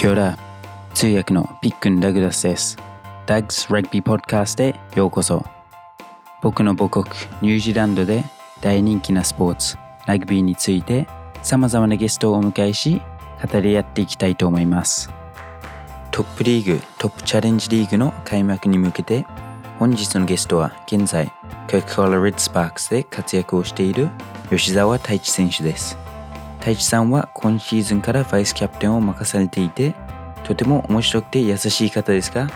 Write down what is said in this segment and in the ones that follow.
キョラ通訳のピックン・ダグラスです。ダグス・ラグビー・ポッドキャストへようこそ。僕の母国ニュージーランドで大人気なスポーツ、ラグビーについて様々なゲストをお迎えし、語り合っていきたいと思います。トップリーグ、トップチャレンジリーグの開幕に向けて、本日のゲストは現在、コカ・コーラ・レッドスパークスで活躍をしている吉沢太一選手です。太一さんは今シーズンからバイスキャプテンを任されていて、とても面白くて優しい方ですが、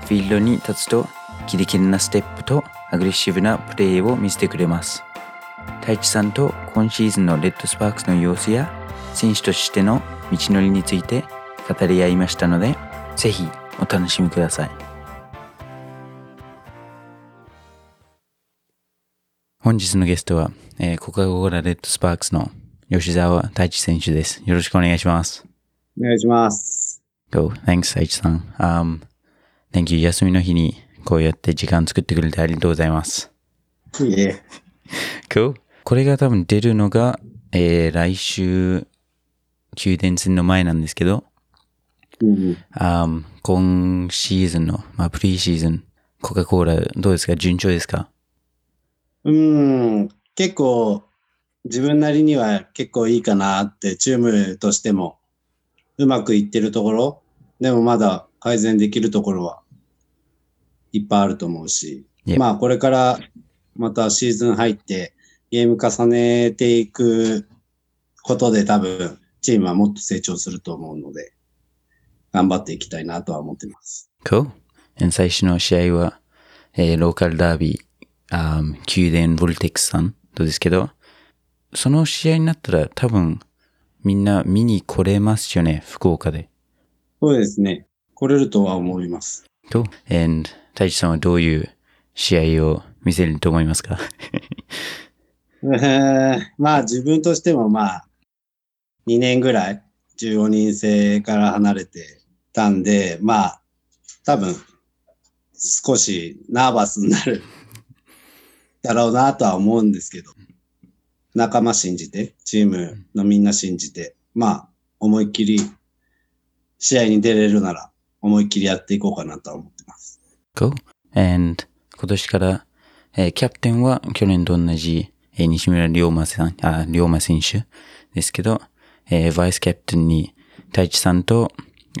フィールドに立つとキレキレなステップとアグレッシブなプレーを見せてくれます。太一さんと今シーズンのレッドスパークスの様子や選手としての道のりについて語り合いましたので、ぜひお楽しみください。本日のゲストは、えーコカ・コーラレッドスパークスの吉沢太一選手です。よろしくお願いします。お願いします。Go. Thanks, 太一さん。Um, thank you. 休みの日にこうやって時間作ってくれてありがとうございます。いえ。Cool. これが多分出るのが、えー来週、宮殿戦の前なんですけど、うん、um, 今シーズンの、まあ、プリーシーズン、コカ・コーラどうですか順調ですかうん、結構、自分なりには結構いいかなって、チームとしても、うまくいってるところ、でもまだ改善できるところはいっぱいあると思うし.まあこれからまたシーズン入ってゲーム重ねていくことで多分チームはもっと成長すると思うので、頑張っていきたいなとは思ってます。Cool. And 最初の試合は、えーローカルダービー、um, 宮殿ボルテックスさんとですけど、その試合になったら多分みんな見に来れますよね、福岡で。そうですね。来れるとは思います。Cool. And 太一さんはどういう試合を見せると思いますか？え ーまあ自分としてもまあ、2年ぐらい15人制から離れてたんで、まあ、多分少しナーバスになるだろうなとは思うんですけど、仲間信じて、チームのみんな信じて、まあ、思いっきり試合に出れるなら思いっきりやっていこうかなとは思ってます。Cool. And 今年から、えーキャプテンは去年と同じ、えー西村龍馬さん、あ、龍馬選手ですけど、えーバイスキャプテンに太一さんと、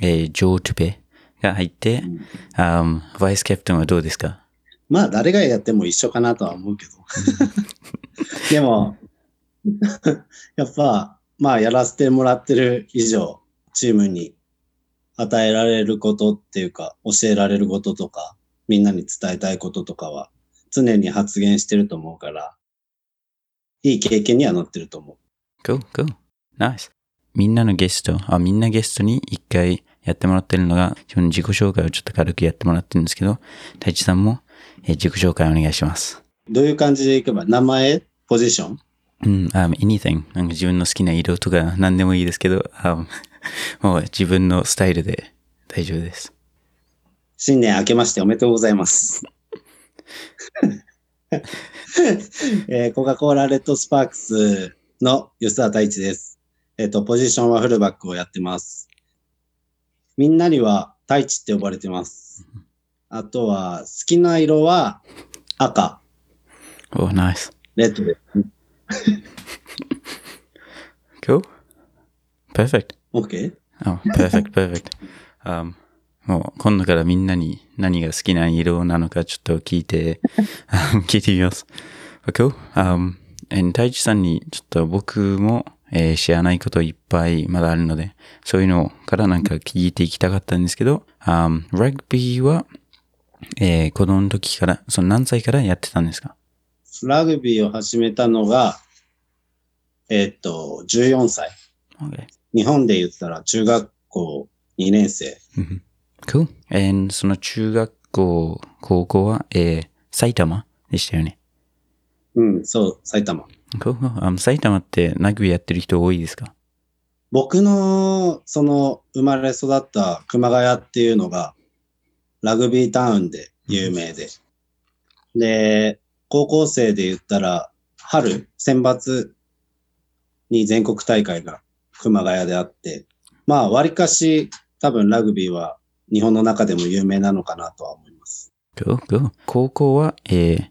えージョー・トゥペが入って、あーバイスキャプテンはどうですか？まあ、誰がやっても一緒かなとは思うけど。でも、やっぱ、まあ、やらせてもらってる以上、チームに与えられることっていうか、教えられることとか、みんなに伝えたいこととかは、常に発言してると思うから、いい経験にはなってると思う。Cool, cool. Nice. みんなのゲスト、あ、みんなゲストに一回やってもらってるのが、自分の自己紹介をちょっと軽くやってもらってるんですけど、太一さんも、えー自己紹介お願いします。どういう感じでいけば、名前ポジション？うん、um, anything. なんか自分の好きな色とか何でもいいですけど、um, もう自分のスタイルで大丈夫です。新年明けましておめでとうございます。えーコカ・コーラレッドスパークスの吉沢太一です。えっ、と、ポジションはフルバックをやってます。みんなには太一って呼ばれてます。あとは、好きな色は赤、Oh, nice. レッドです。Cool. Perfect. OK? Oh, perfect, perfect. Um, もう今度からみんなに何が好きな色なのかちょっと聞いて、um, 聞いてみます。Cool. Um, and 太一さんにちょっと僕も、えー知らないこといっぱいまだあるので、そういうのからなんか聞いていきたかったんですけど、um, ラグビーは、えー子供の時から、その何歳からやってたんですか？ラグビーを始めたのが、えっ、と、14歳。?Okay. 日本で言ったら中学校2年生。Cool. And その中学校、高校は、えー埼玉でしたよね。うん、そう、埼玉。Cool. Um, 埼玉ってラグビーやってる人多いですか？僕の、その、生まれ育った熊谷っていうのが、ラグビータウンで有名で。で、高校生で言ったら、春、選抜に全国大会が熊谷であって、まあ、割かし多分ラグビーは日本の中でも有名なのかなとは思います。Go, go. 高校は、えー、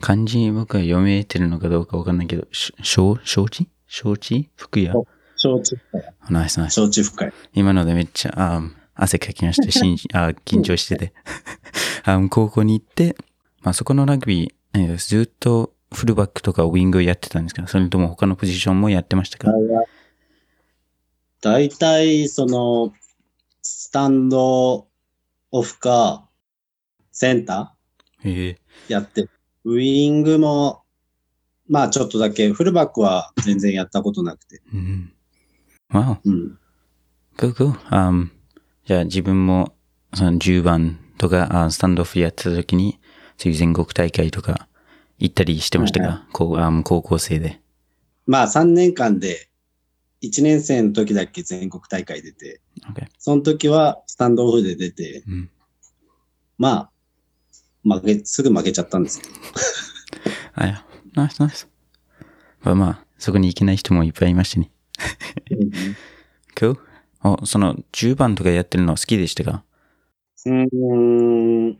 漢字僕は読めてるのかどうかわかんないけど、し承承知承知福屋承知深い。ナイスナイス。承知深い。今のでめっちゃ、あー汗かきました。しん あー緊張してて。あー高校に行って、まあそこのラグビー、えーずっとフルバックとかウィングをやってたんですかそれとも他のポジションもやってましたか？大体、その、スタンドオフか、センタええーやって、ウィングも、まあちょっとだけ、フルバックは全然やったことなくて。うん。わお。うん。Go, go. じゃあ自分もその10番とかスタンドオフやってた時に、そういう全国大会とか行ったりしてましたか、はいこうあー高校生で。まあ3年間で、1年生の時だけ全国大会出て。その時はスタンドオフで出て、うん。まあ、負け、すぐ負けちゃったんですけど。あ、いや、ナイスナイス。まあまあ、そこに行けない人もいっぱいいましたね。Cool. お、その10番とかやってるの好きでしたか？うーん。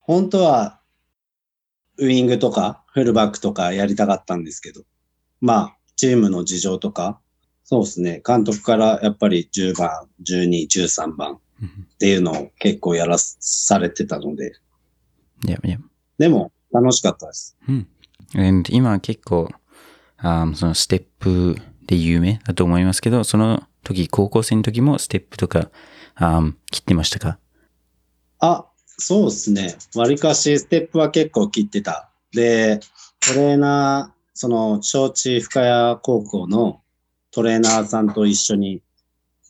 本当は、ウイングとか、フルバックとかやりたかったんですけど、まあ、チームの事情とか、そうですね、監督からやっぱり10番、12、13番うんっていうのを結構やらされてたので、いやいや。でも楽しかったです。うん。And 今結構、あーそのステップで有名だと思いますけど、その時、高校生の時もステップとか、あー切ってましたか？あ、そうですね。割かしステップは結構切ってた。で、トレーナー、その、小地深谷高校のトレーナーさんと一緒に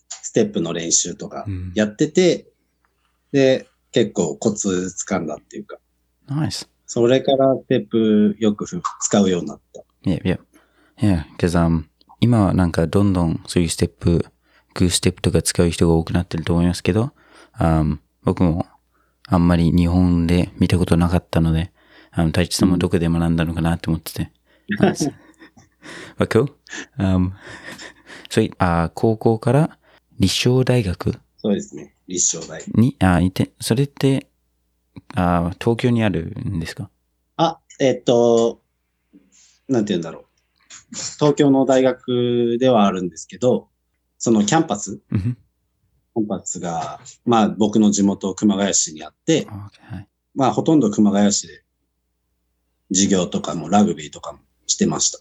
ステップの練習とかうんやってて、で、結構コツ掴んだっていうか、ナイス。それからステップよく使うようになった。いやいや。いや、けど、um, 今はなんかどんどんそういうステップ、グーステップとか使う人が多くなってると思いますけど、um, 僕もあんまり日本で見たことなかったので、あの、太一さんもどこで学んだのかなって思ってて。But cool. Um, そういあ高校から立正大学そうですね。立正大。に、あいて、それって、あ東京にあるんですか？あ、えっと、なんて言うんだろう。東京の大学ではあるんですけど、そのキャンパスうんふん。キャンパスが、まあ僕の地元熊谷市にあって。まあほとんど熊谷市で授業とかもラグビーとかもしてました。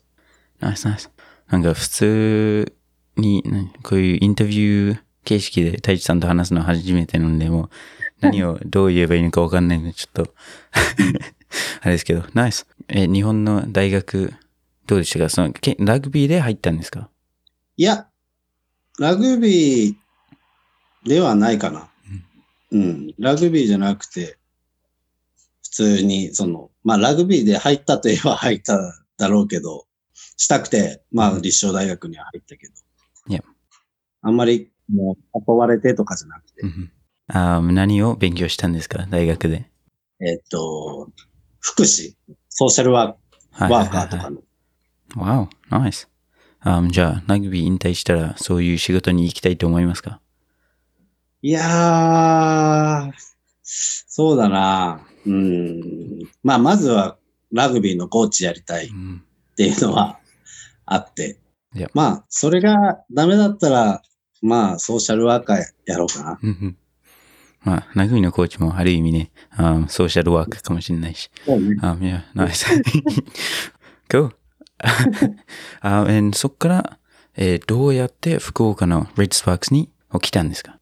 nice nice。なんか普通に、ねこういうインタビュー形式で太一さんと話すのは初めてなので、もう何をどう言えばいいのかわかんないので、ちょっと、あれですけど、ナイス。え、日本の大学、どうでしたか？その、けラグビーで入ったんですか？いや、ラグビーではないかな。うん、ラグビーじゃなくて、普通に、その、まあラグビーで入ったといえば入っただろうけど、したくて、まあ立正大学には入ったけど。いや。あんまり、もう、誘われてとかじゃなくて、うんあー何を勉強したんですか？大学で。えっと、福祉、ソーシャルワーワーカーとかの。わお、ナイス。あじゃあ、ラグビー引退したら、そういう仕事に行きたいと思いますか？いやー、そうだな。うん。まあ、まずはラグビーのコーチやりたいっうん。ていうのはあっていや。まあ、それがダメだったら、まあ、ソーシャルワーカーやろうかな。うんうんまあ、ラグビーのコーチもある意味ね、あソーシャルワークかもしれないし。そうね。あいや、ナイス。And そっから、えーどうやって福岡のレッドスパークスに来たんですか？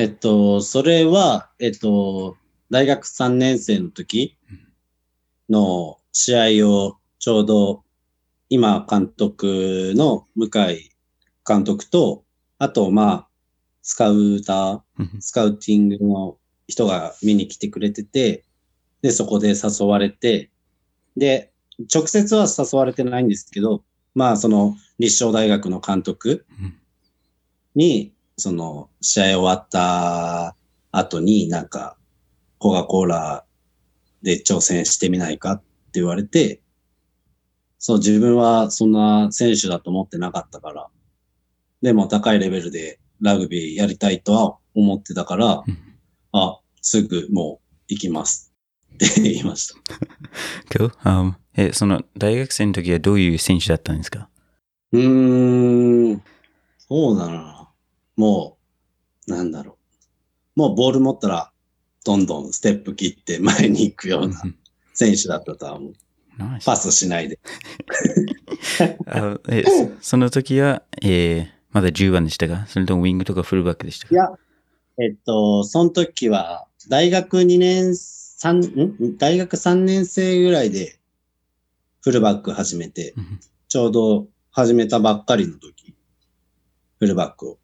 えっと、それは、えっと、大学3年生の時の試合をちょうど今監督の向井監督と、あとまあ、スカウター、うん。スカウティングの人が見に来てくれてて、で、そこで誘われて、で、直接は誘われてないんですけど、まあ、その立正大学の監督うん。に、その試合終わった後になんか、コカ・コーラで挑戦してみないかって言われて、そう、自分はそんな選手だと思ってなかったから、でも高いレベルでラグビーやりたいとは思ってたから、うんあ、すぐもう行きますって言いました。Cool. Um, え、その大学生の時はどういう選手だったんですか？うーん、そうだな。もう、なんだろう。もうボール持ったら、どんどんステップ切って前に行くような選手だったとは思う。パスしないで。あえそその時は、えーまだ10番でしたか？それともウィングとかフルバックでしたか？いや、えっと、その時は、大学2年、三ん？大学3年生ぐらいで、フルバック始めて、うんちょうど始めたばっかりの時、フルバックを。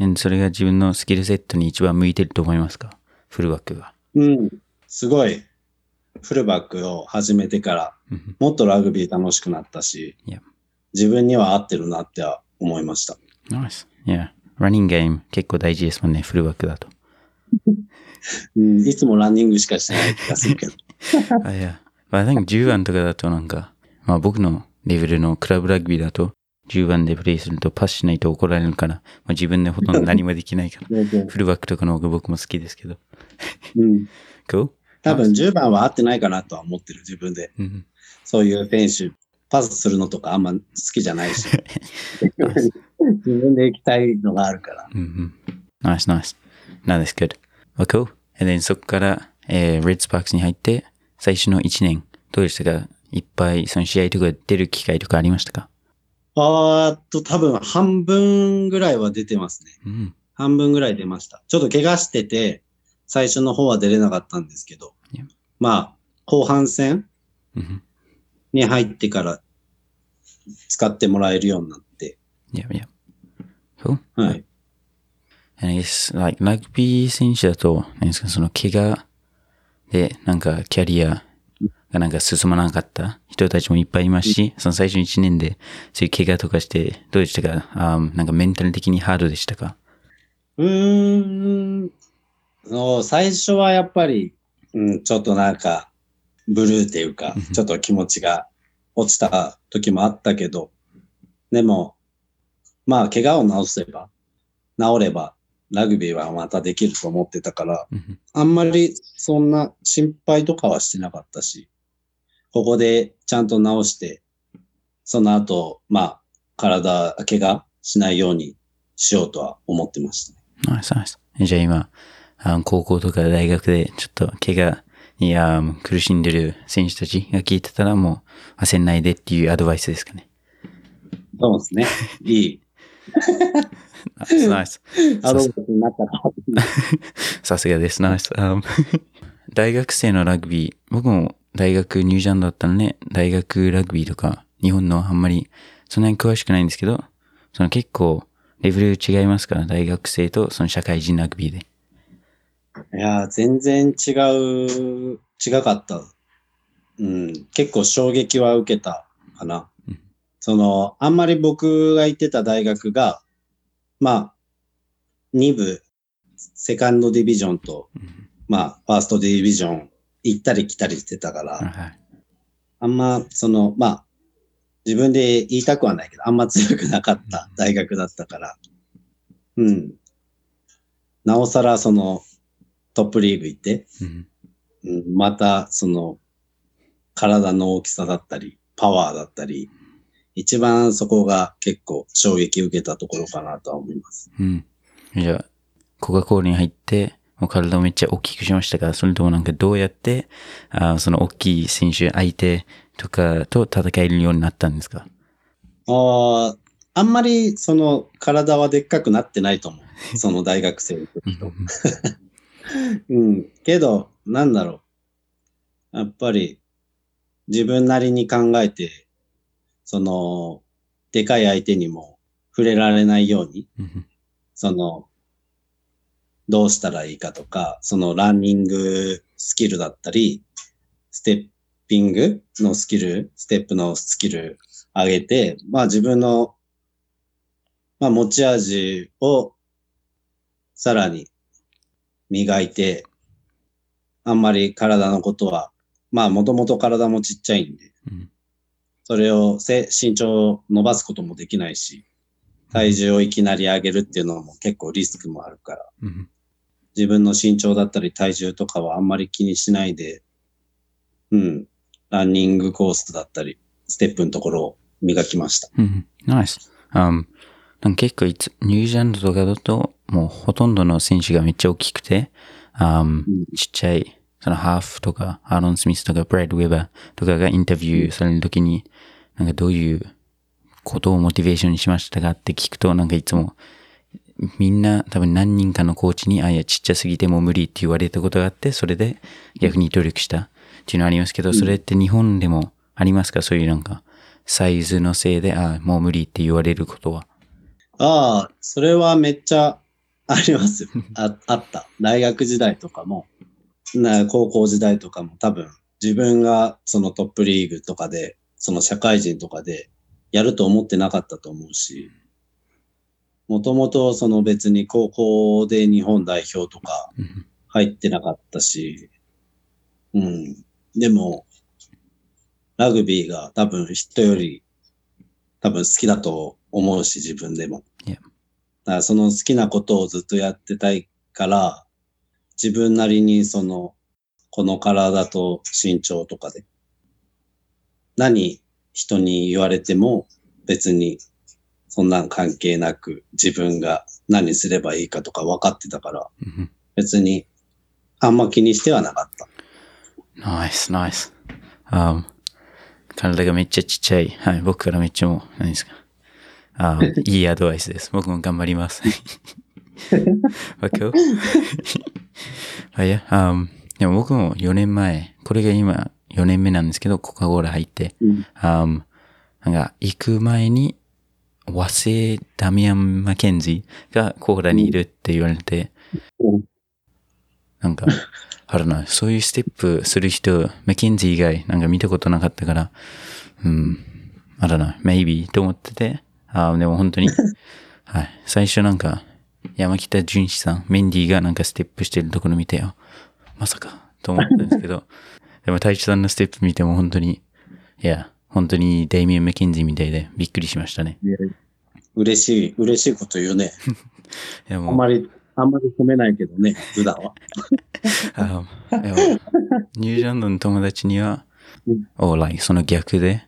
えそれが自分のスキルセットに一番向いてると思いますか？フルバックが。うん。すごい、フルバックを始めてから、うんもっとラグビー楽しくなったし Yeah.、自分には合ってるなっては思いました。ナイス。いや、ランニングゲーム結構大事ですもんね、フルバックだと。うん、いつもランニングしかしてない気がするけど。あ、いや。まあ、I think 10番とかだとなんか、まあ僕のレベルのクラブラグビーだと、10番でプレイするとパスしないと怒られるから、まあ、自分でほとんど何もできないから。フルバックとかの方が僕も好きですけど。うん、Cool? 多分10番は合ってないかなとは思ってる、自分で。うん。そういう選手、パスするのとかあんま好きじゃないし。自分で行きたいのがあるから。うんうん。Nice, nice. No, that's good. Well, cool. And then そこから、えー、レッツパークスに入って、最初の1年、どうでしたか？いっぱいその試合とか出る機会とかありましたか？あーっと、多分半分ぐらいは出てますね。うん。半分ぐらい出ました。ちょっと怪我してて、最初の方は出れなかったんですけどまあ、後半戦うん。に入ってから使ってもらえるようになって、Yeah, yeah. Cool. はい。And I guess, like, ラグビー選手だと、何ですか、その怪我で、なんか、キャリアがなんか進まなかった人たちもいっぱいいますし、その最初1年で、そういう怪我とかして、どうでしたか？あーなんかメンタル的にハードでしたか？うーん。の最初はやっぱり、うん、ちょっとなんか、ブルーっていうかうん、ちょっと気持ちが落ちた時もあったけど、でも、まあ、怪我を治せば、治れば、ラグビーはまたできると思ってたから、うん。あんまりそんな心配とかはしてなかったし、ここでちゃんと治して、その後、まあ、体、怪我しないようにしようとは思ってましたね。ナイスナイス。じゃあ今、あ高校とか大学でちょっと怪我にあー苦しんでる選手たちが聞いてたらもう焦んないでっていうアドバイスですかね。そうですね。いいナイスナイス。アドバイスになったか。さすがです。ナイス。あ大学生のラグビー、僕も大学ニュージャンだったので、大学ラグビーとか、日本のあんまりそんなに詳しくないんですけど、その結構レベル違いますから、大学生とその社会人ラグビーで。いやー、全然違う、違かった。うん、結構衝撃は受けたかなうん。その、あんまり僕が行ってた大学が、まあ、2部、セカンドディビジョンと、うんまあ、ファーストディビジョン行ったり来たりしてたから、はい。あんま、その、まあ、自分で言いたくはないけど、あんま強くなかった大学だったから、うん。なおさら、その、トップリーグ行って、うんうん、また、その、体の大きさだったり、パワーだったり、一番そこが結構衝撃受けたところかなとは思います。うん。じゃあ、コカ・コーラに入って、もう体をめっちゃ大きくしましたが、それともなんかどうやって、あその大きい選手、相手とかと戦えるようになったんですか？ああ、あんまりその体はでっかくなってないと思う。その大学生の時と。うん。けど、なんだろう。やっぱり、自分なりに考えて、その、でかい相手にも触れられないように、うんその、どうしたらいいかとか、そのランニングスキルだったり、ステッピングのスキル、ステップのスキル上げて、まあ自分の、まあ持ち味をさらに磨いて、あんまり体のことは、まあもともと体もちっちゃいんで、うんそれをせ身長を伸ばすこともできないし、体重をいきなり上げるっていうのも結構リスクもあるから、うん。自分の身長だったり体重とかはあんまり気にしないで、うん、ランニングコースだったり、ステップのところを磨きました。うん。ナイス。Um, なんか結構いつ、ニュージーランドとかだと、もうほとんどの選手がめっちゃ大きくて、um, ちっちゃい、そのハーフとか、アーロン・スミスとか、ブラッド・ウェバーとかがインタビューされるときに、なんかどういうことをモチベーションにしましたかって聞くと、なんかいつも、みんな多分何人かのコーチに、あ、いや、ちっちゃすぎてもう無理って言われたことがあって、それで逆に努力したっていうのはありますけど、それって日本でもありますか？そういうなんか、サイズのせいで、あ、もう無理って言われることは。ああ、それはめっちゃありますよ。ああった。大学時代とかも、な高校時代とかも多分自分がそのトップリーグとかで、その社会人とかでやると思ってなかったと思うし、もともとその別に高校で日本代表とかうん入ってなかったし、うん。でも、ラグビーが多分人より多分好きだと思うし、自分でも。だからその好きなことをずっとやってたいから、自分なりにその、この体と身長とかで、何人に言われても別にそんなん関係なく自分が何すればいいかとか分かってたから、うん別にあんま気にしてはなかった。ナイス、ナイス。Um, 体がめっちゃちっちゃい。はい、僕からめっちゃもう、何ですか。あ いいアドバイスです。僕も頑張ります。わかるあ いや、um, でも僕も4年前、これが今4年目なんですけど、コカ・コーラ入って、うん。um, なんか行く前に、和製ダミアン・マケンジーがコーラにいるって言われて、なんか、あるな、そういうステップする人、マケンジー以外なんか見たことなかったから、うん、あるな、maybe と思ってて、あでも本当に、はい、最初なんか、山北淳史さん、メンディーがなんかステップしてるところ見て、あまさか、と思ったんですけど、でも太一さんのステップ見ても本当に、いや、本当にデイミアン・マケンジーみたいでびっくりしましたね。嬉しい、嬉しいこと言うね。いやもうあんまり、あんまり褒めないけどね、普段は。ニュージーランドの友達にはうん、お like その逆で、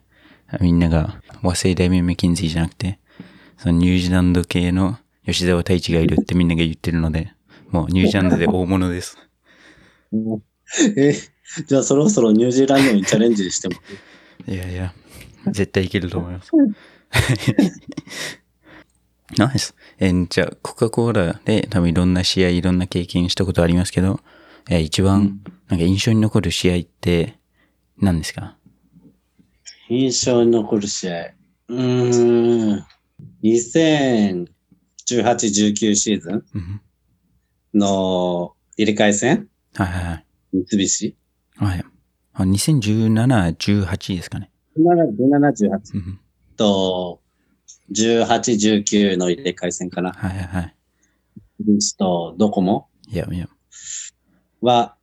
みんなが和製ダイメン・メキンジーじゃなくて、そのニュージーランド系の吉沢太一がいるってみんなが言ってるので、もうニュージーランドで大物です。え、じゃあそろそろニュージーランドにチャレンジしてもいやいや、絶対いけると思います。ナイス。えーじゃあ、コカ・コーラで多分いろんな試合、いろんな経験したことありますけど、えー一番なんか印象に残る試合って何ですか？印象に残る試合。うーん。2018-19シーズンうんの入れ替え戦？はいはいはい。三菱？はい。あ2017、18ですかね。?17、18うんと、18、19の入れ替え戦かな。はいはいはい。三菱とドコモいやいや。は、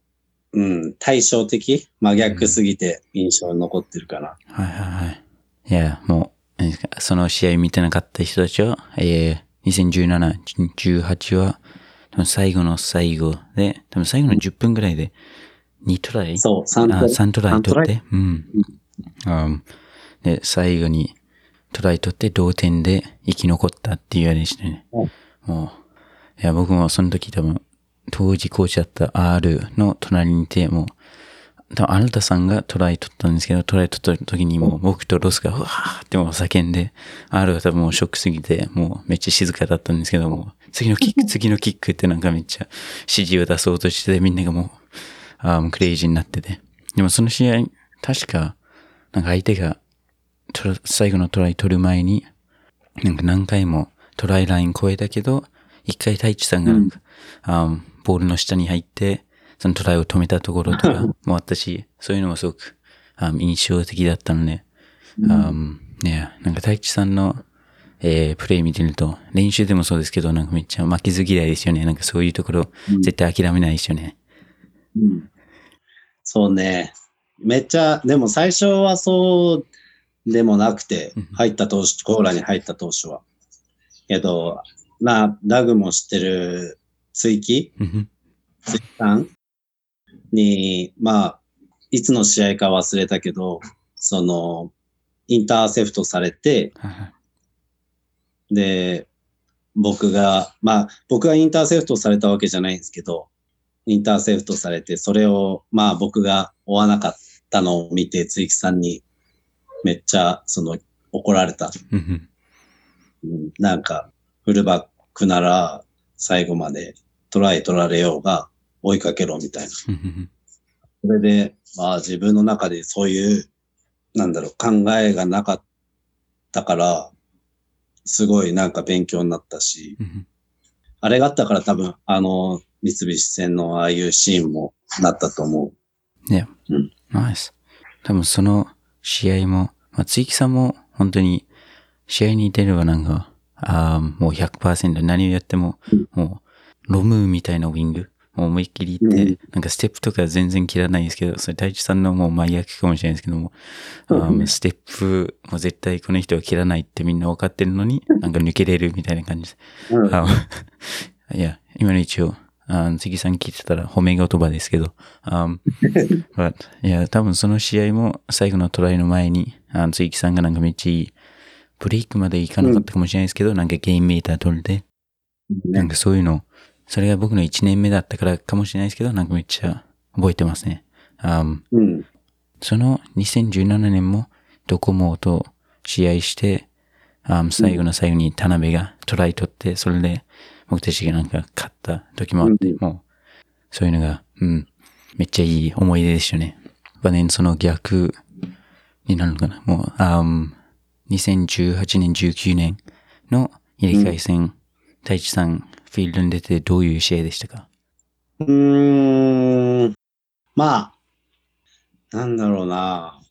うん、対照的真逆すぎて印象に残ってるかな。はいはいはい。いや、もう、その試合見てなかった人たちは、えー、2017、18は、多分最後の最後で、多分最後の10分ぐらいで、2トライ？そう、3あトライ。3トライ三取って、うん。うんで、最後にトライ取って同点で生き残ったっていうあれでしたね。うんもう、いや、僕もその時多分、当時コーチだった R の隣にいて、もう、多分、アルタさんがトライ取ったんですけど、トライ取った時にもう僕とロスが、うわーってもう叫んで、R が多分もうショックすぎて、もうめっちゃ静かだったんですけども、次のキック、次のキックってなんかめっちゃ指示を出そうとしてて、みんながもう、あーもう crazy になってて。でもその試合、確か、なんか相手が最後のトライ取る前に、なんか何回もトライライン超えたけど、一回太一さんがなんか、あーボールの下に入って、そのトライを止めたところとか もあったし、そういうのもすごくあー印象的だったので、あーね、なんか太一さんの、えープレイ見てると、練習でもそうですけど、なんかめっちゃ負けず嫌いですよね。なんかそういうところ、絶対諦めないですよね。うんそうね。めっちゃ、でも最初はそうでもなくてうん、入った投手、コーラに入った投手は。けど、まあ、ダグも知ってる追記うん。追記さんに、まあ、いつの試合か忘れたけど、その、インターセプトされて、で、僕が、まあ、僕がインターセプトされたわけじゃないんですけど、インターセプトされて、それを、まあ僕が追わなかったのを見て、ついきさんにめっちゃ、その、怒られた。なんか、フルバックなら、最後までトライ取られようが追いかけろみたいな。うんそれで、まあ自分の中でそういう、なんだろう、考えがなかったから、すごいなんか勉強になったし、うんあれがあったから多分、あの、三菱戦のああいうシーンもなったと思ね、うんナイス。多分その試合も、まあ、ついきさんも本当に試合に出ればなんか、あーもう100%何をやっても、もうロムみたいなウィング、もう思いっきりいって、うんなんかステップとか全然切らないんですけど、それ大地さんのもう真逆かもしれないですけども、うんステップも絶対この人は切らないってみんな分かってるのに、なんか抜けれるみたいな感じでう。うん。あ いや、今の一応、あ次さん聞いてたら褒め言葉ですけど、あ but いや、多分その試合も最後のトライの前に、あ次さんがなんかめっちゃいい、ブレイクまでいかなかったかもしれないですけど、なんかゲームメーター取れて、なんかそういうの、それが僕の1年目だったからかもしれないですけど、なんかめっちゃ覚えてますね。あうん。その2017年もドコモと試合して、あ最後の最後に田辺がトライ取って、それで僕たちがなんか勝った時もあって、うんもう、そういうのが、うん、めっちゃいい思い出でしたね。まあね、その逆になるのかな。もう、あ2018年、19年の入れ替え戦、太一さん、フィールドに出てどういう試合でしたか？うーん。まあ、なんだろうな。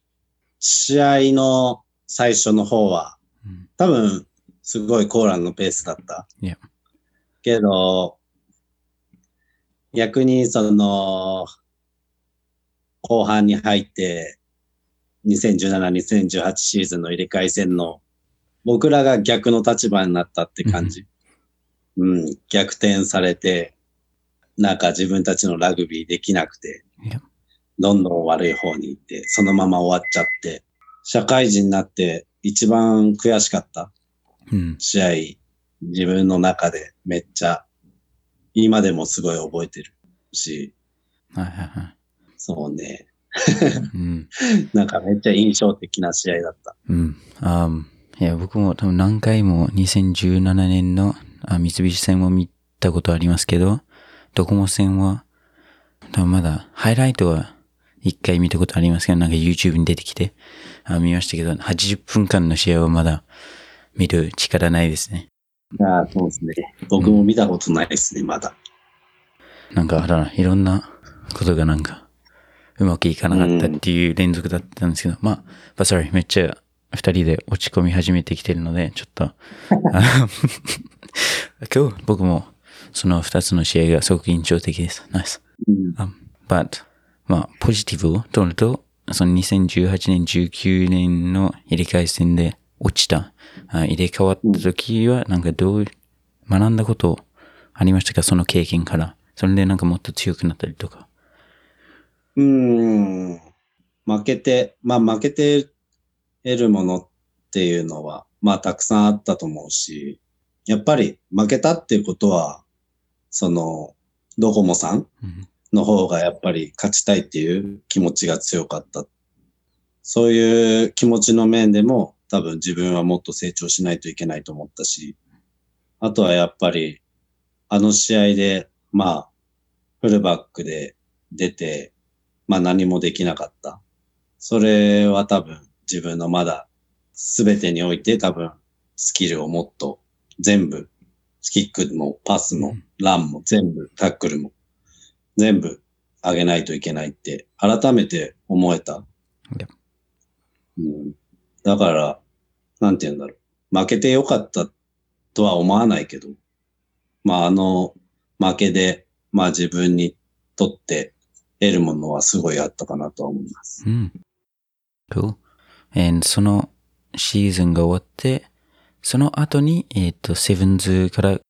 試合の最初の方は、うん。多分、すごいコーランのペースだった。けど、逆にその、後半に入って、2017、2018シーズンの入れ替え戦の、僕らが逆の立場になったって感じ。うん、逆転されて、なんか自分たちのラグビーできなくてどんどん悪い方に行って、そのまま終わっちゃって、社会人になって一番悔しかったうん。試合、自分の中でめっちゃ、今でもすごい覚えてるし、はいはいはい。そうね、うん。なんかめっちゃ印象的な試合だった。うん。あいや、僕も多分何回も2017年のあ三菱戦を見たことありますけど、ドコモ戦は、多分まだ、ハイライトは一回見たことありますけど、なんか YouTube に出てきて、あ見ましたけど、80分間の試合はまだ見る力ないですね。ああ、そうですね。僕も見たことないですね、まだ。なんか、あら、いろんなことがなんか、うまくいかなかったっていう連続だったんですけど、まあ、but sorry, めっちゃ二人で落ち込み始めてきてるので、ちょっと、あ 今日僕もその二つの試合がすごく印象的です。ナイス。うん。Um, but, まあ、ポジティブを取ると、その2018年、19年の入れ替え戦で落ちた、入れ替わった時は、なんかどう、学んだことありましたか？その経験から。それでなんかもっと強くなったりとか。うーん。負けて、まあ負けて得るものっていうのは、まあたくさんあったと思うし、やっぱり負けたっていうことは、その、ドコモさんの方がやっぱり勝ちたいっていう気持ちが強かった。そういう気持ちの面でも多分自分はもっと成長しないといけないと思ったし、あとはやっぱりあの試合で、まあ、フルバックで出て、まあ何もできなかった。それは多分自分のまだ全てにおいて多分スキルをもっと全部、キックもパスもランも全部タックルも全部上げないといけないって改めて思えた。うん、だから、なんて言うんだろう。負けてよかったとは思わないけど、まああの負けで、まあ自分にとって得るものはすごいあったかなとは思います。うん。Cool. And そのシーズンが終わって、その後に、えっ、と、セブンズから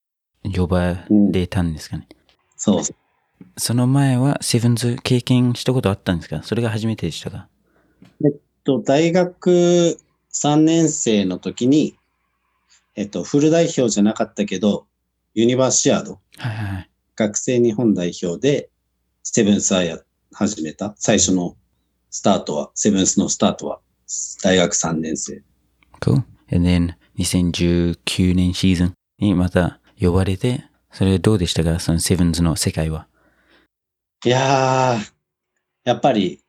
呼ばれたんですかね。そうそう。その前はセブンズ経験したことあったんですか？それが初めてでしたか？と、大学3年生の時に、えっと、フル代表じゃなかったけど、ユニバーシアード、はいはいはい。学生日本代表で、セブンスアイア始めた。最初のスタートは、セブンスのスタートは、大学3年生。Cool. And then 2019年シーズンにまた呼ばれて、それどうでしたか？そのセブンズの世界は。いやー、やっぱり、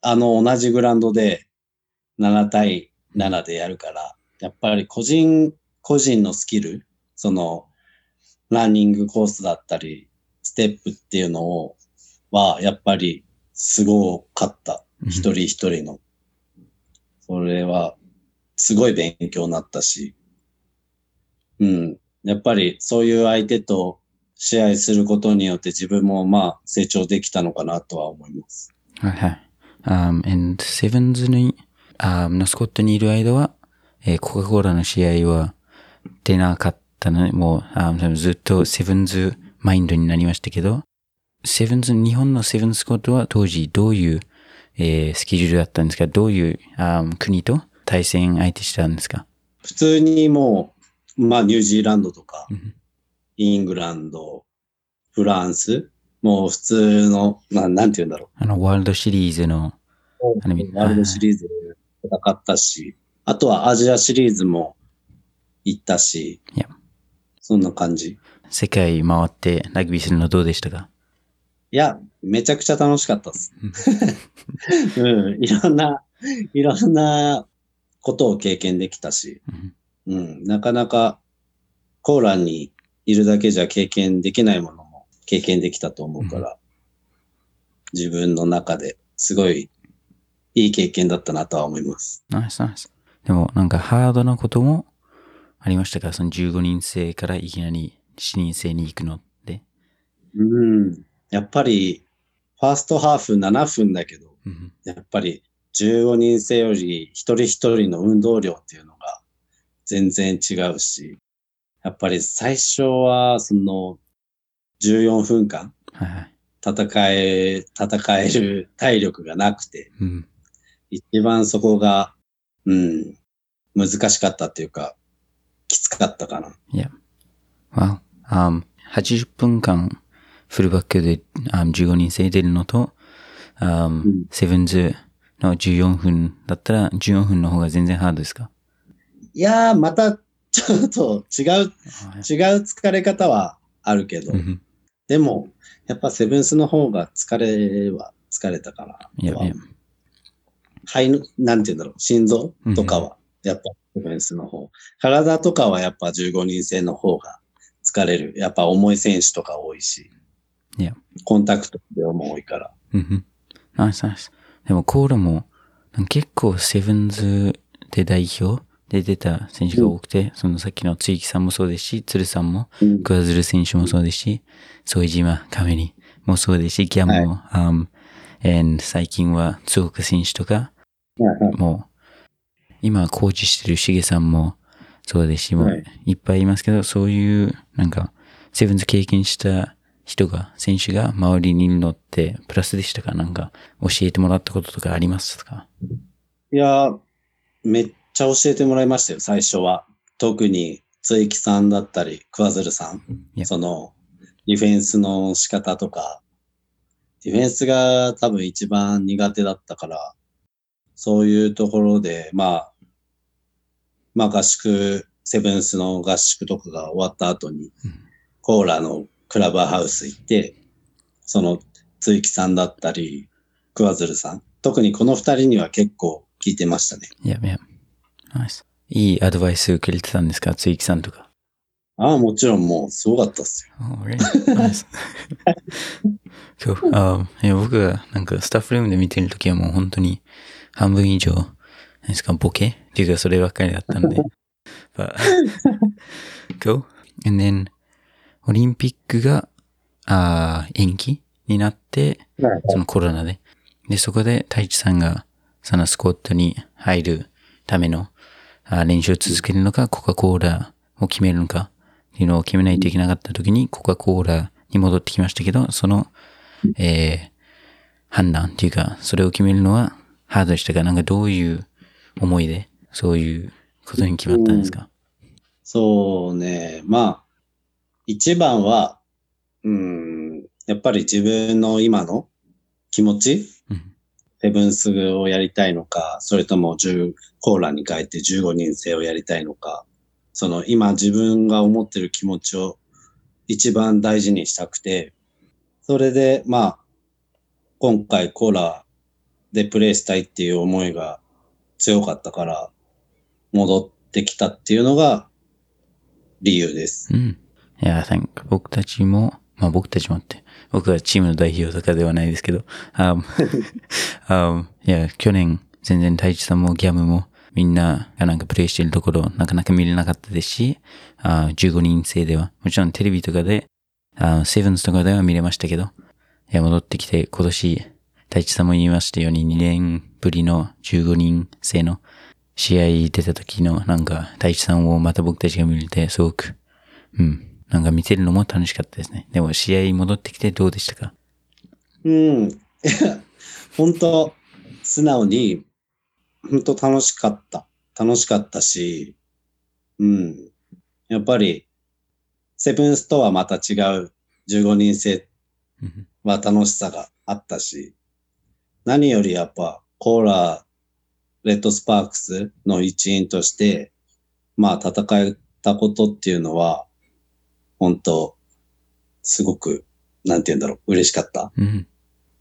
あの同じグラウンドで7対7でやるから、やっぱり個人、個人のスキル、その、ランニングコースだったり、ステップっていうのを、は、やっぱり、すごかった。うん一人一人の。それは、すごい勉強になったし、うん。やっぱり、そういう相手と試合することによって自分もまあ成長できたのかなとは思います。はいはい。Um, and セブンズに、um, のスコットにいる間は、えーコカ・コーラの試合は出なかったので、もう、um, 多分ずっとセブンズマインドになりましたけど、セブンズ、日本のセブンズスコットは当時どういう、えースケジュールだったんですか？どういう、um, 国と対戦相手したんですか？普通にもう、まあニュージーランドとかうん、イングランド、フランス、もう普通の、ななんて言うんだろあの、ワールドシリーズのワールドシリーズ戦ったし、あとはアジアシリーズも行ったしいや、そんな感じ。世界回ってラグビーするのどうでしたか？いや、めちゃくちゃ楽しかったです。うん、いろんな、いろんなことを経験できたし、うん。うん、なかなかコーランにいるだけじゃ経験できないものも経験できたと思うから、自分の中ですごいいい経験だったなとは思います。ナイスナイス。でもなんかハードなこともありましたか？その15人制からいきなり7人制に行くのって。うん、やっぱりファーストハーフ7分だけど、うんやっぱり15人制より一人一人の運動量っていうのが全然違うし、やっぱり最初はその14分間はいはい。戦え、戦える体力がなくて、うん。一番そこが、うん、難しかったっていうか、きつかったかな。Wow. Um, 80分間フルバックで、um, 15人制出るのと、um, んセブンズの14分だったら14分の方が全然ハードですか？いやー、また、ちょっと違う、違う疲れ方はあるけど、うんでも、やっぱセブンスの方が疲れは疲れたかな。いやいや。肺の、なんて言うんだろう、心臓とかは、やっぱセブンスの方。体とかはやっぱ15人制の方が疲れる。やっぱ重い選手とか多いし。いや。コンタクト量も多いから。うんナイスナイス。でもコーラも結構セブンズで代表で出た選手が多くて、そのさっきのつゆきさんもそうですし、鶴さんも、うんグアズル選手もそうですし、副島カメニもそうですし、ギャンも、um, and 最近は津岡選手とか、もう、今コーチしてるしげさんもそうですし、もはい。ういっぱいいますけど、そういう、なんか、セブンズ経験した人が、選手が周りにいるのって、プラスでしたか？なんか、教えてもらったこととかありますか？いやー、めっちゃ教えてもらいましたよ、最初は。特に、ついきさんだったり、桑鶴さん。その、ディフェンスの仕方とか、ディフェンスが多分一番苦手だったから、そういうところで、まあ、まあ合宿、セブンスの合宿とかが終わった後に、コーラのクラブハウス行って、その、ついきさんだったり、桑鶴さん。特にこの二人には結構聞いてましたね。いや、いや。ナイス。いいアドバイス受けれてたんですか？つゆきさんとか。ああ、もちろんもうすごかったっすよ。Oh, really? Nice. cool. あいや僕がなんかスタッフルームで見てるときはもう本当に半分以上、何ですか、ボケ？っていうかそればっかりだったんで。But, cool. And then, オリンピックが、あー延期になって、そのコロナで。で、そこで太一さんが、そのスコットに入るための、あ練習を続けるのか、コカ・コーラを決めるのかっていうのを決めないといけなかった時に、コカ・コーラに戻ってきましたけど、その、えー、判断っていうか、それを決めるのはハードでしたが、なんかどういう思いで、そういうことに決まったんですか、そうね。まあ、一番は、うん、やっぱり自分の今の気持ち、うん。セブンスをやりたいのか、それとも10コーラに変えて15人制をやりたいのか、その今自分が思ってる気持ちを一番大事にしたくて、それでまあ、今回コーラでプレイしたいっていう思いが強かったから、戻ってきたっていうのが理由です。うん。いや、I think 僕たちも、まあ僕たちもって、僕はチームの代表とかではないですけど、um, um, いや、去年全然太一さんもギャムもみんながなんかプレイしてるところなかなか見れなかったですし、あ15人制では、もちろんテレビとかで、あセブンスとかでは見れましたけど、いや、戻ってきて今年、太一さんも言いましたように2年ぶりの15人制の試合出た時のなんか太一さんをまた僕たちが見れてすごくうん。なんか見てるのも楽しかったですね。でも試合戻ってきてどうでしたか？うん。い や本当素直に、本当楽しかった。楽しかったし、うん。やっぱり、セブンスとはまた違う15人制うんは楽しさがあったし、何よりやっぱコーラ、レッドスパークスの一員として、まあ戦えたことっていうのは、本当すごく、なんて言うんだろう、嬉しかった。うん。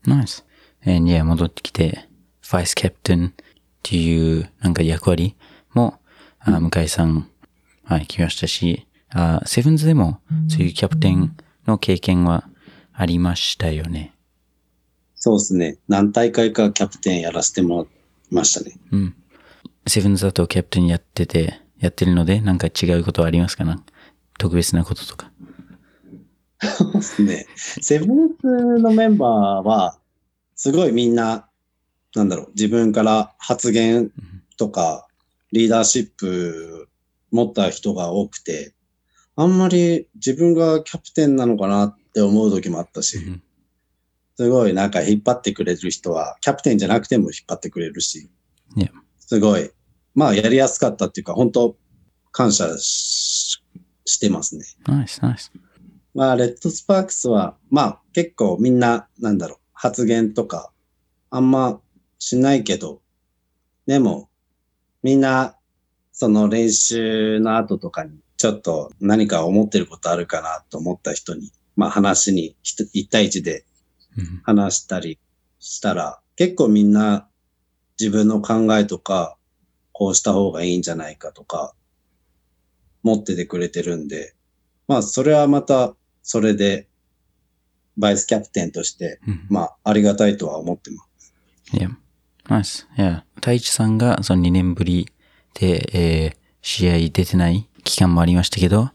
ナイス。えー、いや、戻ってきて、ファイスキャプテンっていうなんか役割も、あ向井さん、はい、来ましたし、あセブンズでもそういうキャプテンの経験はありましたよね。そうですね。何大会かキャプテンやらせてもらいましたね。うん。セブンズだとキャプテンやってて、やってるので、なんか違うことはありますか？な特別なこととか。そうですね。セブンスのメンバーは、すごいみんな、なんだろう、自分から発言とか、リーダーシップ持った人が多くて、あんまり自分がキャプテンなのかなって思う時もあったし、うんすごいなんか引っ張ってくれる人は、キャプテンじゃなくても引っ張ってくれるし、ねすごい、まあやりやすかったっていうか、本当感謝ししてますね。ナイス、ナイス。まあ、レッドスパークスは、まあ、結構みんな、なんだろう、発言とか、あんましないけど、でも、みんな、その練習の後とかに、ちょっと何か思ってることあるかなと思った人に、まあ話に、一対一でうん話したりしたら、結構みんな自分の考えとか、こうした方がいいんじゃないかとか、持っててくれてるんで、まあそれはまた、それで、バイスキャプテンとして、うんまあありがたいとは思ってます。いや、ナイス。いや、太一さんがその2年ぶりで、えー試合出てない期間もありましたけど、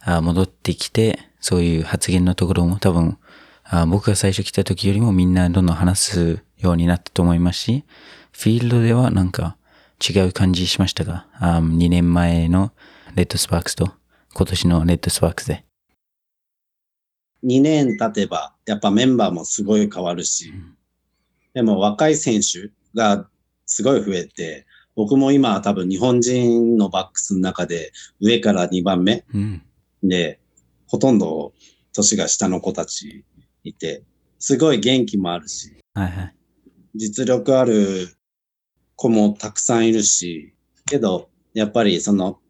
あ戻ってきて、そういう発言のところも多分、あ僕が最初来た時よりもみんなどんどん話すようになったと思いますし、フィールドではなんか違う感じしましたが、あ2年前のレッドスパークスと今年のレッドスパークスで。2年経てば、やっぱメンバーもすごい変わるし、でも若い選手がすごい増えて、僕も今は多分日本人のバックスの中で上から2番目うん。で、ほとんど年が下の子たちいて、すごい元気もあるし、はいはい。実力ある子もたくさんいるし、けど、やっぱりその、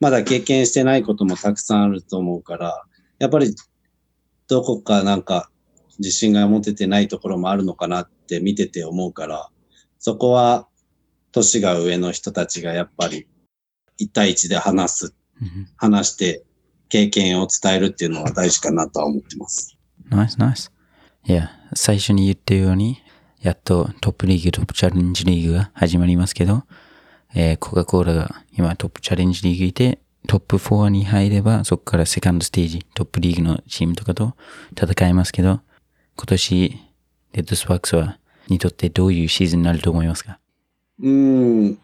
まだ経験してないこともたくさんあると思うから、やっぱりどこかなんか自信が持ててないところもあるのかなって見てて思うから、そこは年が上の人たちがやっぱり一対一で話す、うん話して経験を伝えるっていうのは大事かなとは思ってます。ナイスナイス。いや、最初に言ったように、やっとトップリーグ、トップチャレンジリーグが始まりますけど、えーコカ・コーラが今トップチャレンジリーグいて、トップ4に入れば、そこからセカンドステージ、トップリーグのチームとかと戦いますけど、今年、レッドスパークスは、にとってどういうシーズンになると思いますか？うん。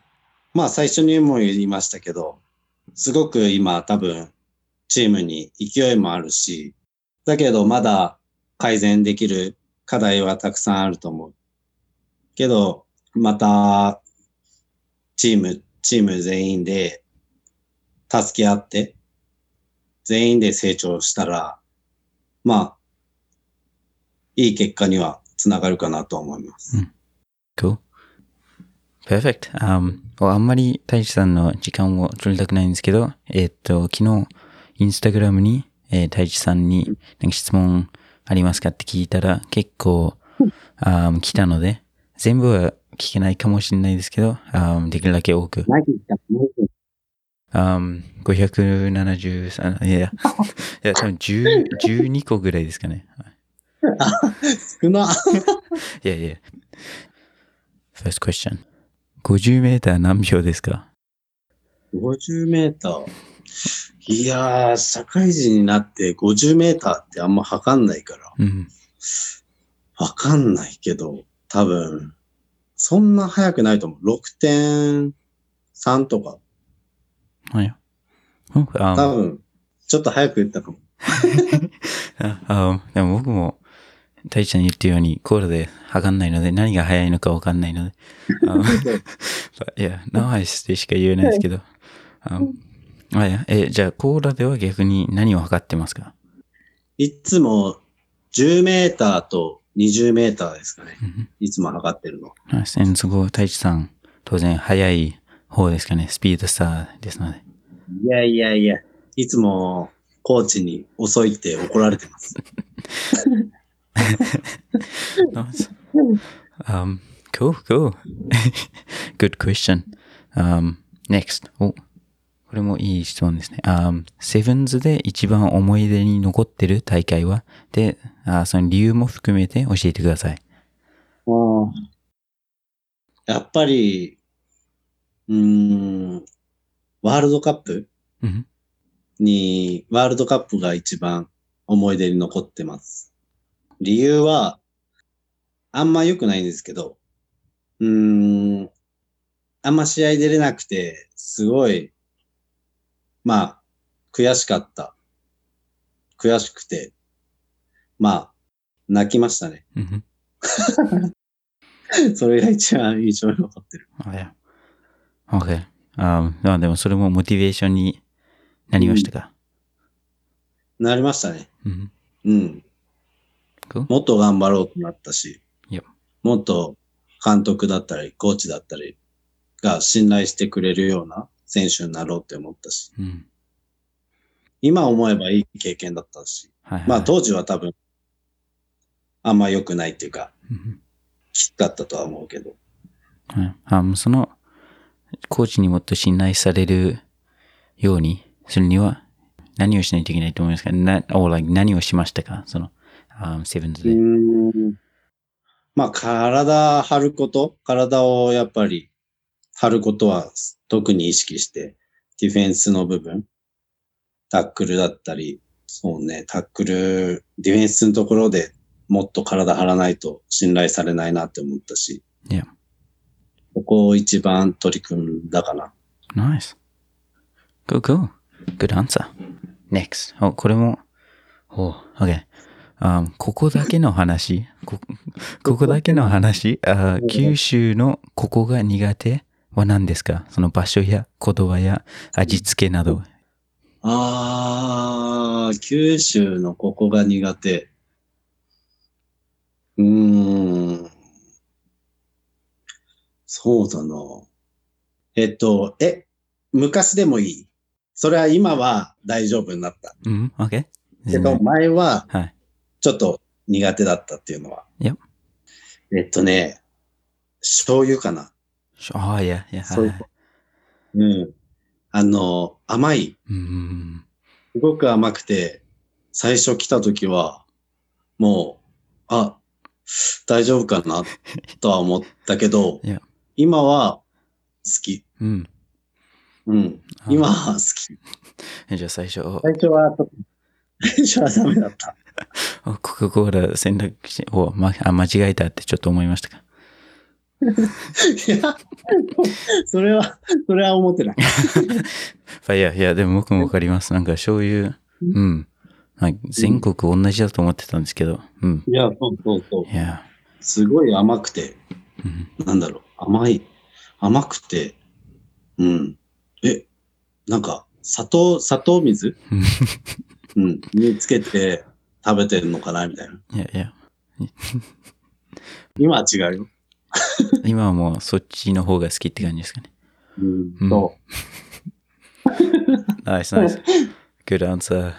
まあ最初にも言いましたけど、すごく今多分チームに勢いもあるし、だけどまだ改善できる課題はたくさんあると思う。けど、またチーム、チーム全員で助け合って、全員で成長したら、まあ、いい結果にはつながるかなと思います。うん Cool. Perfect. Um, あんまり大地さんの時間を取りたくないんですけど、えっと、昨日、インスタグラムに、えー、大地さんになんか質問ありますかって聞いたら、結構、あー来たので、全部は聞けないかもしれないですけど、あーできるだけ多く。あー573、いや、いや、多分10 12個ぐらいですかね。少な。いやいや。First question. 50メーター何秒ですか？50メーター。いやー、社会人になって50メーターってあんま測んないから、うん。わかんないけど、多分、そんな速くないと思う。6.3とか。はい。多分、ちょっと早く言ったかも。ああでも僕も、大地さんに言ったように、コーラで測んないので、何が速いのかわかんないので。あ いや、ナイスでしか言えないですけど。ああいやえ、じゃあ、コーラでは逆に何を測ってますか？いつも10メーターと20メーターですかね。うんいつも測ってるの。ナイス。えすごい、大地さん、当然速い方ですかね。スピードスターですので。いやいやいや、いつもコーチに遅いって怒られてます。Um, cool, cool. Good question. Um, next. お、これもいい質問ですね。Um, セブンズで一番思い出に残ってる大会は？で、あその理由も含めて教えてください。やっぱり、うーん、ワールドカップ？うん。に、ワールドカップが一番思い出に残ってます。理由は、あんま良くないんですけど、うーん、あんま試合出れなくて、すごい、まあ、悔しかった。悔しくて、まあ、泣きましたね。うん。それが一番印象に残ってる。あ、いや。OK。ああでもそれもモチベーションになりましたか？なりましたね。うん。うん。もっと頑張ろうとなったし.もっと監督だったり、コーチだったりが信頼してくれるような選手になろうって思ったし、うん。今思えばいい経験だったし、はい、はい。まあ当時は多分、あんま良くないっていうか、うんきつかったとは思うけど、はい、あもうその、コーチにもっと信頼されるようにするには、何をしないといけないと思いますか？な、or like 何をしましたか？その、あセブンズで。まあ体張ること、体をやっぱり張ることは特に意識して、ディフェンスの部分、タックルだったり、そうね、タックル、ディフェンスのところでもっと体張らないと信頼されないなって思ったし、Yeah. ここを一番取り組んだかな。Nice. Go, go. Good answer. Next. お、これも、お、OK。あここだけの話？こ ここだけの話？あ九州のここが苦手？は何ですか？その場所や言葉や味付けなど。あー、九州のここが苦手。うーん。そうだな。えっと、え、昔でもいいそれは今は大丈夫になった。うん、OK? けど、前ははい。ちょっと苦手だったっていうのは。Yep. えっとね、醤油かな。ああ、いや、いや、そういうはいうん。あの、甘い。うん。すごく甘くて、最初来た時は、もう、あ、大丈夫かなとは思ったけどいや、今は好き。うん。うん。あ今は好き。じゃあ最初、最初は、最初はダメだった。コカ・コーラ選択肢を、ま、あ間違えたってちょっと思いましたか？いや、それは、それは思ってない。いや、いや、でも僕もわかります。なんかそういう、うん。はい、全国同じだと思ってたんですけど、うん。いや、そうそうそう。いや、すごい甘くて、うん。なんだろう、甘い、甘くて、うん。え、なんか、砂糖、砂糖水？うん。につけて食べてるのかなみたいな。いやいや、今は違うよ。今はもうそっちの方が好きって感じですかね。うん。うんそナイスナイス。Good answer.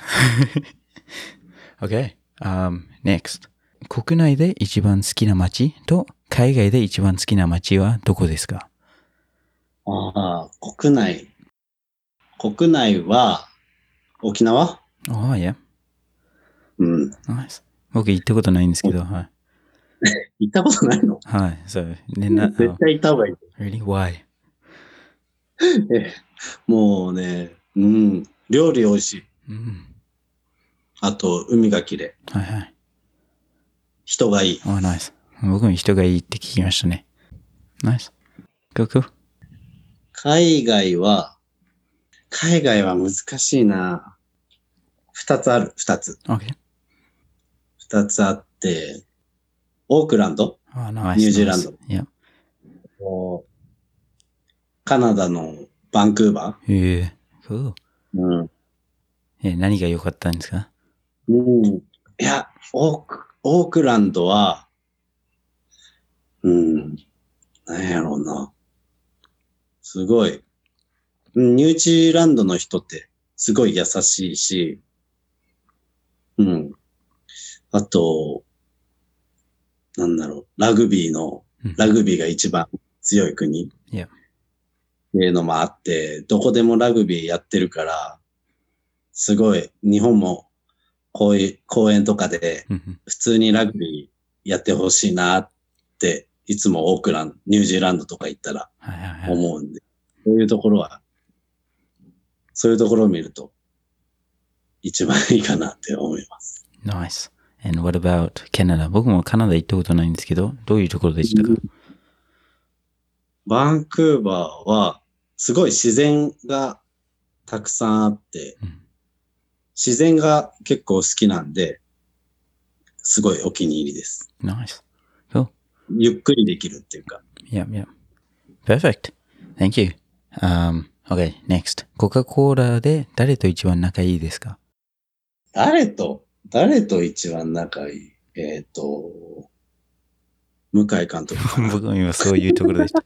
okay. Um, next. 国内で一番好きな街と海外で一番好きな街はどこですか？う。ああ、国内。国内は、沖縄？ああ、いや。うん。僕行ったことないんですけど、はい。行ったことないの？はい。そう。ね、な、絶対行った方がいい。really? Why? えもうね、うん。料理美味しい。うん。あと、海が綺麗。はいはい。人がいい。ああ、ナイス。僕も人がいいって聞きましたね。ナイス。Go, go. 海外は、海外は難しいな。二つある、二つ。Okay. 二つあって、オークランド？ああ、ナイス。ニュージーランド nice. Yeah. カナダのバンクーバへえ。Cool. ーうん。え、何が良かったんですか？うん。いや、オーク、オークランドは、うん。なんやろうな。すごい。うんニュージーランドの人ってすごい優しいし、うん。あと、なんだろう、ラグビーのうん、ラグビーが一番強い国。っていうのもあって、どこでもラグビーやってるから、すごい、日本もこういう公園とかで普通にラグビーやってほしいなって、いつもオークランド、ニュージーランドとか行ったら。思うんで、そういうところは、そういうところを見ると、一番いいかなって思います。Nice. And what about Canada? 僕もカナダ行ったことないんですけど、どういうところでしたか、バンクーバーは、すごい自然がたくさんあって、うん自然が結構好きなんで、すごいお気に入りです。Nice. Cool. ゆっくりできるっていうか。Yep, yep. Perfect. Thank you. Um, okay, next. コカ・コーラで誰と一番仲いいですか？誰と、誰と一番仲いい？えっ、と、向井監督。僕も今そういうところでした。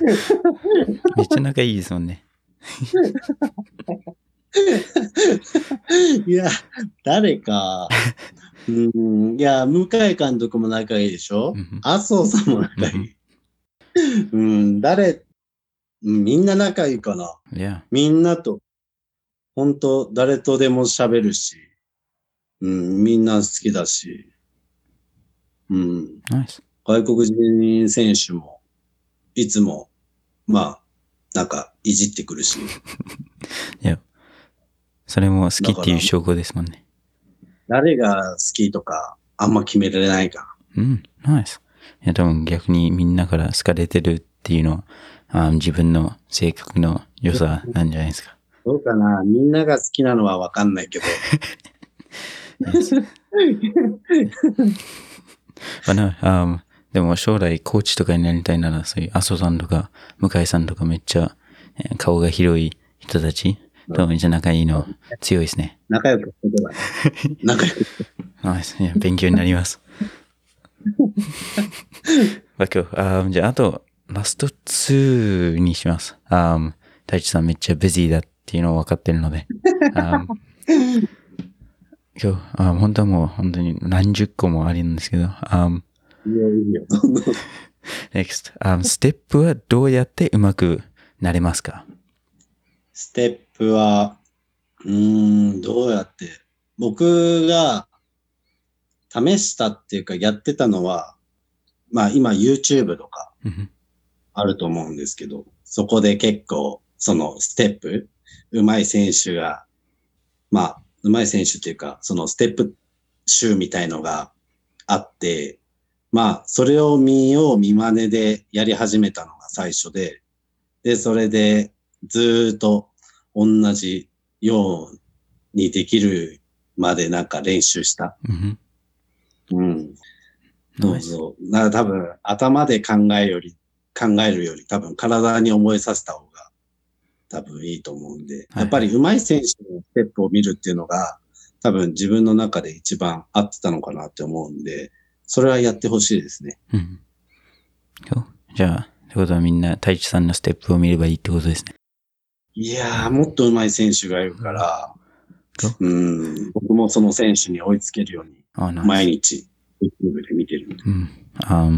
めっちゃ仲いいですもんね。いや、誰か。うん、いや、向井監督も仲いいでしょ？うん麻生さんも仲いい。うん、誰、うんみんな仲いいかな。みんなと、本当誰とでも喋るし、うん、みんな好きだし、うん、Nice. 外国人選手も、いつも、まあ、なんか、いじってくるし、それも好きっていう証拠ですもんね。誰が好きとか、あんま決められないかうん、Nice. いや、多分逆にみんなから好かれてるっていうのは、あ自分の性格の良さなんじゃないですか。ら。どうかなみんなが好きなのはわかんないけど。Yes. But no, um, でも将来コーチとかになりたいなら、そういう阿蘇さんとか向井さんとかめっちゃえー顔が広い人たちとめっちゃ仲いいの強いですね。仲良く。仲良くして。ナイス。いや、勉強になります。わ今日、あーじゃあ、あと、ラスト2にします。あー太一さんめっちゃビジーだっていうのを分かってるので。今日、あー本当はもう本当に何十個もあるんですけど、あーいいよ、いいよ。どんどん next、あーステップはどうやってうまくなれますか？ステップは、うーん、どうやって。僕が試したっていうかやってたのは、まあ今 YouTube とかうん。あると思うんですけど、そこで結構そのステップ、上手い選手が、まあ上手い選手っていうか、そのステップ集みたいのがあって、まあ、それを見よう見真似でやり始めたのが最初で、で、それでずーっと同じようにできるまでなんか練習した。うんうん。そうそう。だから多分頭で考えるより、考えるより多分体に覚えさせた方が多分いいと思うんで、はいやっぱり上手い選手のステップを見るっていうのが多分自分の中で一番合ってたのかなって思うんで、それはやってほしいですね。うん。そうじゃあ、ってことはみんな、太一さんのステップを見ればいいってことですね。いやー、もっと上手い選手がいるからそう、うん、僕もその選手に追いつけるように。毎日 YouTube で見てるんで。うん。あ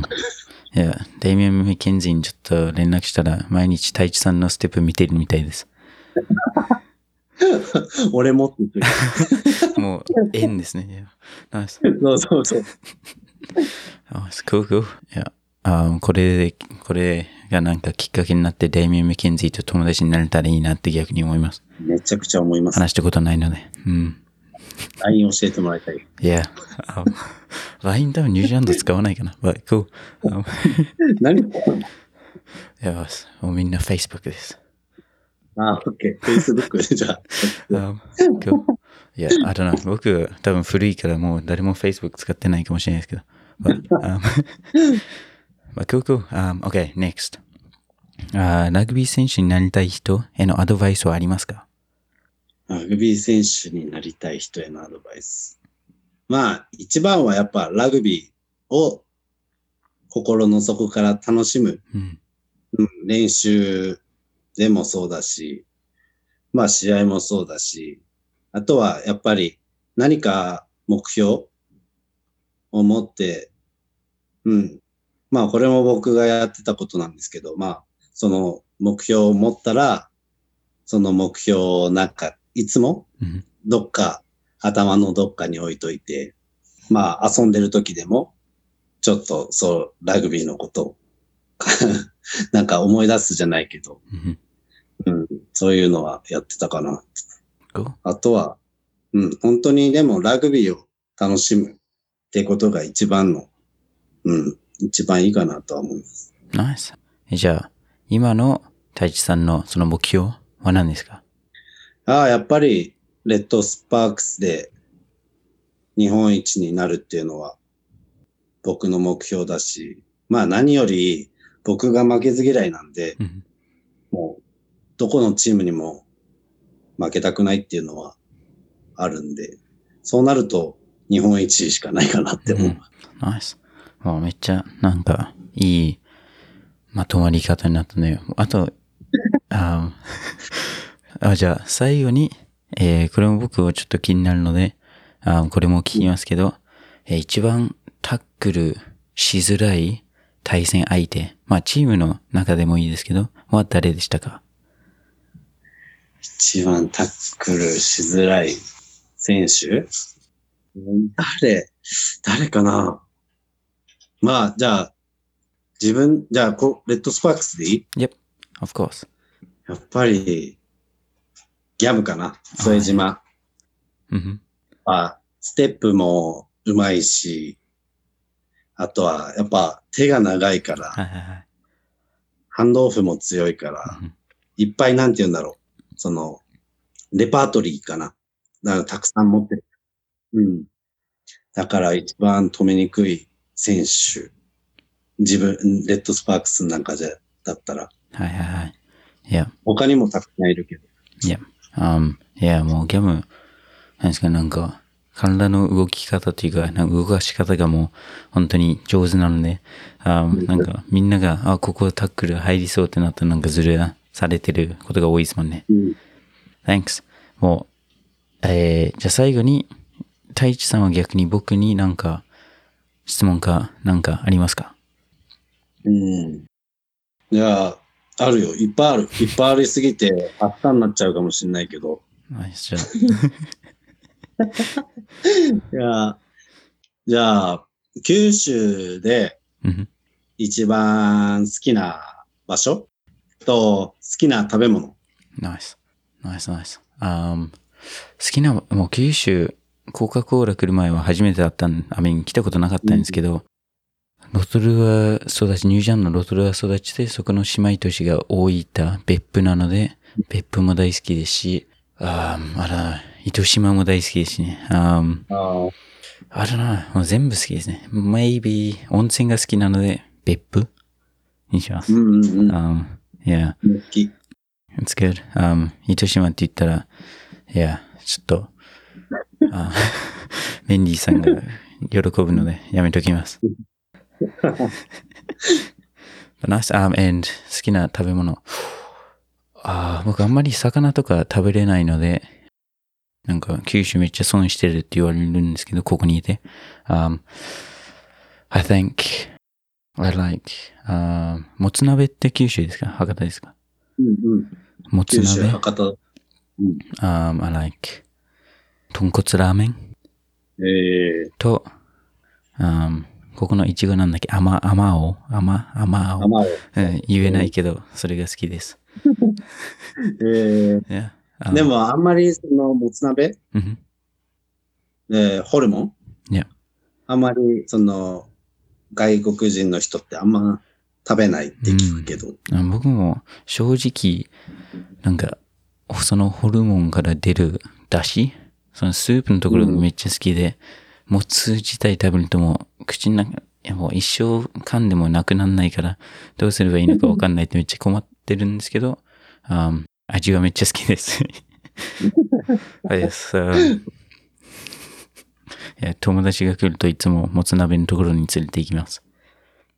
いや、デイミアン・メケンジーにちょっと連絡したら、毎日太一さんのステップ見てるみたいです。俺も。もう、縁ですね。ナイス。そうそうそう。あ、すごい、いや、あこれで、これがなんかきっかけになって、デイミアン・メケンジーと友達になれたらいいなって逆に思います。めちゃくちゃ思います。話したことないので。うん。LINE 教えてもらいたい。いや、あ LINE 多分ニュージーランド使わないかな。But cool. あ 何？いや、もうみんな Facebook です。あ、オッケー。Facebook でじゃあ。Um, cool. いや、I don't know. 僕、多分古いからもう誰も Facebook 使ってないかもしれないですけど。But, um, but cool, cool. Um, okay, next. あーラグビー選手になりたい人へのアドバイスはありますか？ラグビー選手になりたい人へのアドバイス。まあ、一番はやっぱラグビーを心の底から楽しむ、うん。うん、練習でもそうだし、まあ試合もそうだし、あとはやっぱり何か目標を持って、うん。まあこれも僕がやってたことなんですけど、まあその目標を持ったら、その目標をなんかいつも？うん。どっか頭のどっかに置いといて、まあ遊んでる時でも、ちょっとそうラグビーのことを なんか思い出すじゃないけど、うん。うん、そういうのはやってたかな。あとは、うん、本当にでもラグビーを楽しむってことが一番の、うん、一番いいかなとは思います。ナイス。じゃあ、今の太一さんのその目標は何ですか？ああ、やっぱり、レッドスパークスで日本一になるっていうのは僕の目標だし、まあ何より僕が負けず嫌いなんで、うん。もうどこのチームにも負けたくないっていうのはあるんで、そうなると日本一しかないかなって思う。うんナイス。もうめっちゃ、なんか、いいまとまり方になったね。あと、ああじゃあ、最後に、えーこれも僕はちょっと気になるので、あこれも聞きますけど、えー一番タックルしづらい対戦相手、まあチームの中でもいいですけど、は誰でしたか？一番タックルしづらい選手？誰誰かな？まあ、じゃあ、自分、じゃあこ、レッドスパークスでいい ?Yep, of course. やっぱり、ギャブかな？副島。うんまあ、ステップもうまいし、あとは、やっぱ手が長いから、はいはいはい。ハンドオフも強いから、いっぱいなんて言うんだろう。その、レパートリーかな？だからたくさん持ってる。うん。だから一番止めにくい選手。自分、レッドスパークスなんかじゃ、だったら。はいはいはい。いや、他にもたくさんいるけど。いや、um, いや、もうギャム、なんですか、なんか、体の動き方というか、なんか動かし方がもう本当に上手なので、あなんかみんなが、あ、ここタックル入りそうってなったらなんかズルされてることが多いですもんね。うん。Thanks. もう、えー、じゃあ最後に、太一さんは逆に僕になんか質問かなんかありますか？うん。じゃあ、あるよ。いっぱいある。いっぱいありすぎて、あったになっちゃうかもしれないけど。ナイスじゃいや、じゃあ、九州であ。うん一番好きな場所と好きな食べ物。ナイス。ナイスナイス。あ好きな、もう九州、コカ・コーラ来る前は初めてだったん、あみん来たことなかったんですけど、ロトルア育ち、ニュージャンのロトルア育ちで、そこの姉妹都市が大分、別府なので、別府も大好きですし、あーあら、糸島も大好きですしね。あーああ、あらな、もう全部好きですね。maybe 温泉が好きなので、別府？にします。うんうんうん。Um, yeah, 好き。it's good. Um, 糸島って言ったら、yeah, ちょっと、あ メンディーさんが喜ぶのでやめときます。But nice, um, and 好きな食べ物。あー僕あんまり魚とか食べれないので、なんか九州めっちゃ損してるって言われるんですけど、ここにいて。Um, I think I like, um, もつ鍋って九州ですか？博多ですか？うんうん。もつ九州、鍋博多。um, I like 豚骨ラーメンええと、um, ここのいちごなんだっけ？甘、甘お甘、甘お、甘を。う。ん、言えないけど、それが好きです。え Yeah. えで、も、あんまり、その、もつ鍋、うん。えーホルモン？あんまり、その、外国人の人ってあんま食べないって聞くけど。あ僕も正直、なんか、そのホルモンから出る出汁？そのスープのところがめっちゃ好きで、もつ自体食べるともう口の中、もう一生噛んでもなくなんないから、どうすればいいのかわかんないってめっちゃ困ってるんですけど、あ味はめっちゃ好きです。yes, uh, いや友達が来るといつももつ鍋のところに連れて行きます。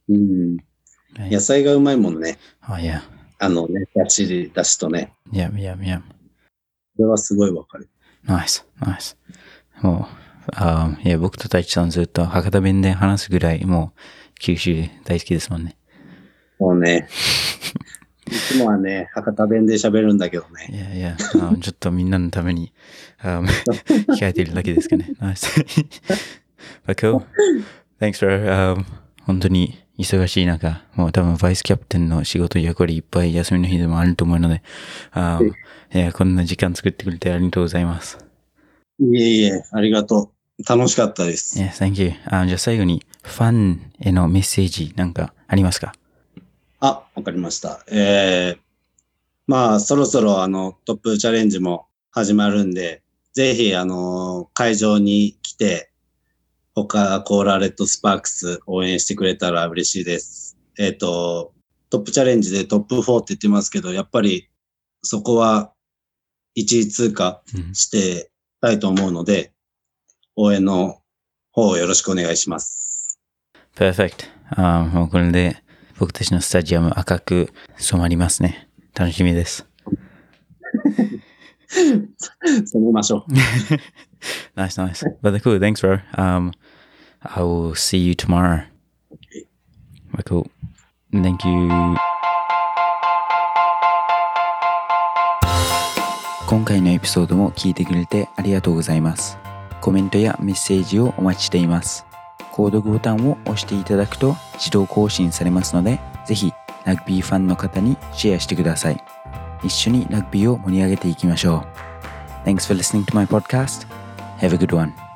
うん。はい野菜がうまいもんね。あ、いや、あのね、だし、だしとね。いや、いや、いや。それはすごいわかる。ナイス、ナイス。もう、あいや、僕と太一さんずっと博多弁で話すぐらい、もう、九州大好きですもんね。もうね、いつもはね、博多弁で喋るんだけどいね。やいや、あちょっとみんなのために、あ控えているだけですかね。ナイス。But cool. Thanks for, um, 本当に忙しい中、もう多分バイスキャプテンの仕事役割いっぱい休みの日でもあると思うので、あいや、こんな時間作ってくれてありがとうございます。いえいえ、ありがとう。楽しかったです。Yeah, thank you. あじゃあ最後に、ファンへのメッセージなんかありますか？あ、わかりました。えー、まあ、そろそろあの、トップチャレンジも始まるんで、ぜひ、あの、会場に来て、他、コーラレッドスパークス応援してくれたら嬉しいです。えっ、と、トップチャレンジでトップ4って言ってますけど、やっぱり、そこは、1位通過うんしてたいと思うので、応援の方をよろしくお願いします。Perfect. あもうこれで僕たちのスタジアム赤く染まりますね。楽しみです。そうめましょう。nice, nice. But cool. Thanks, bro. Um, I will see you tomorrow. But cool. Thank you. 今回のエピソードも聞いてくれてありがとうございます。コメントやメッセージをお待ちしています。購読ボタンを押していただくと自動更新されますので、ぜひラグビーファンの方にシェアしてください。一緒にラグビーを盛り上げていきましょう。Thanks for listening to my podcast. Have a good one.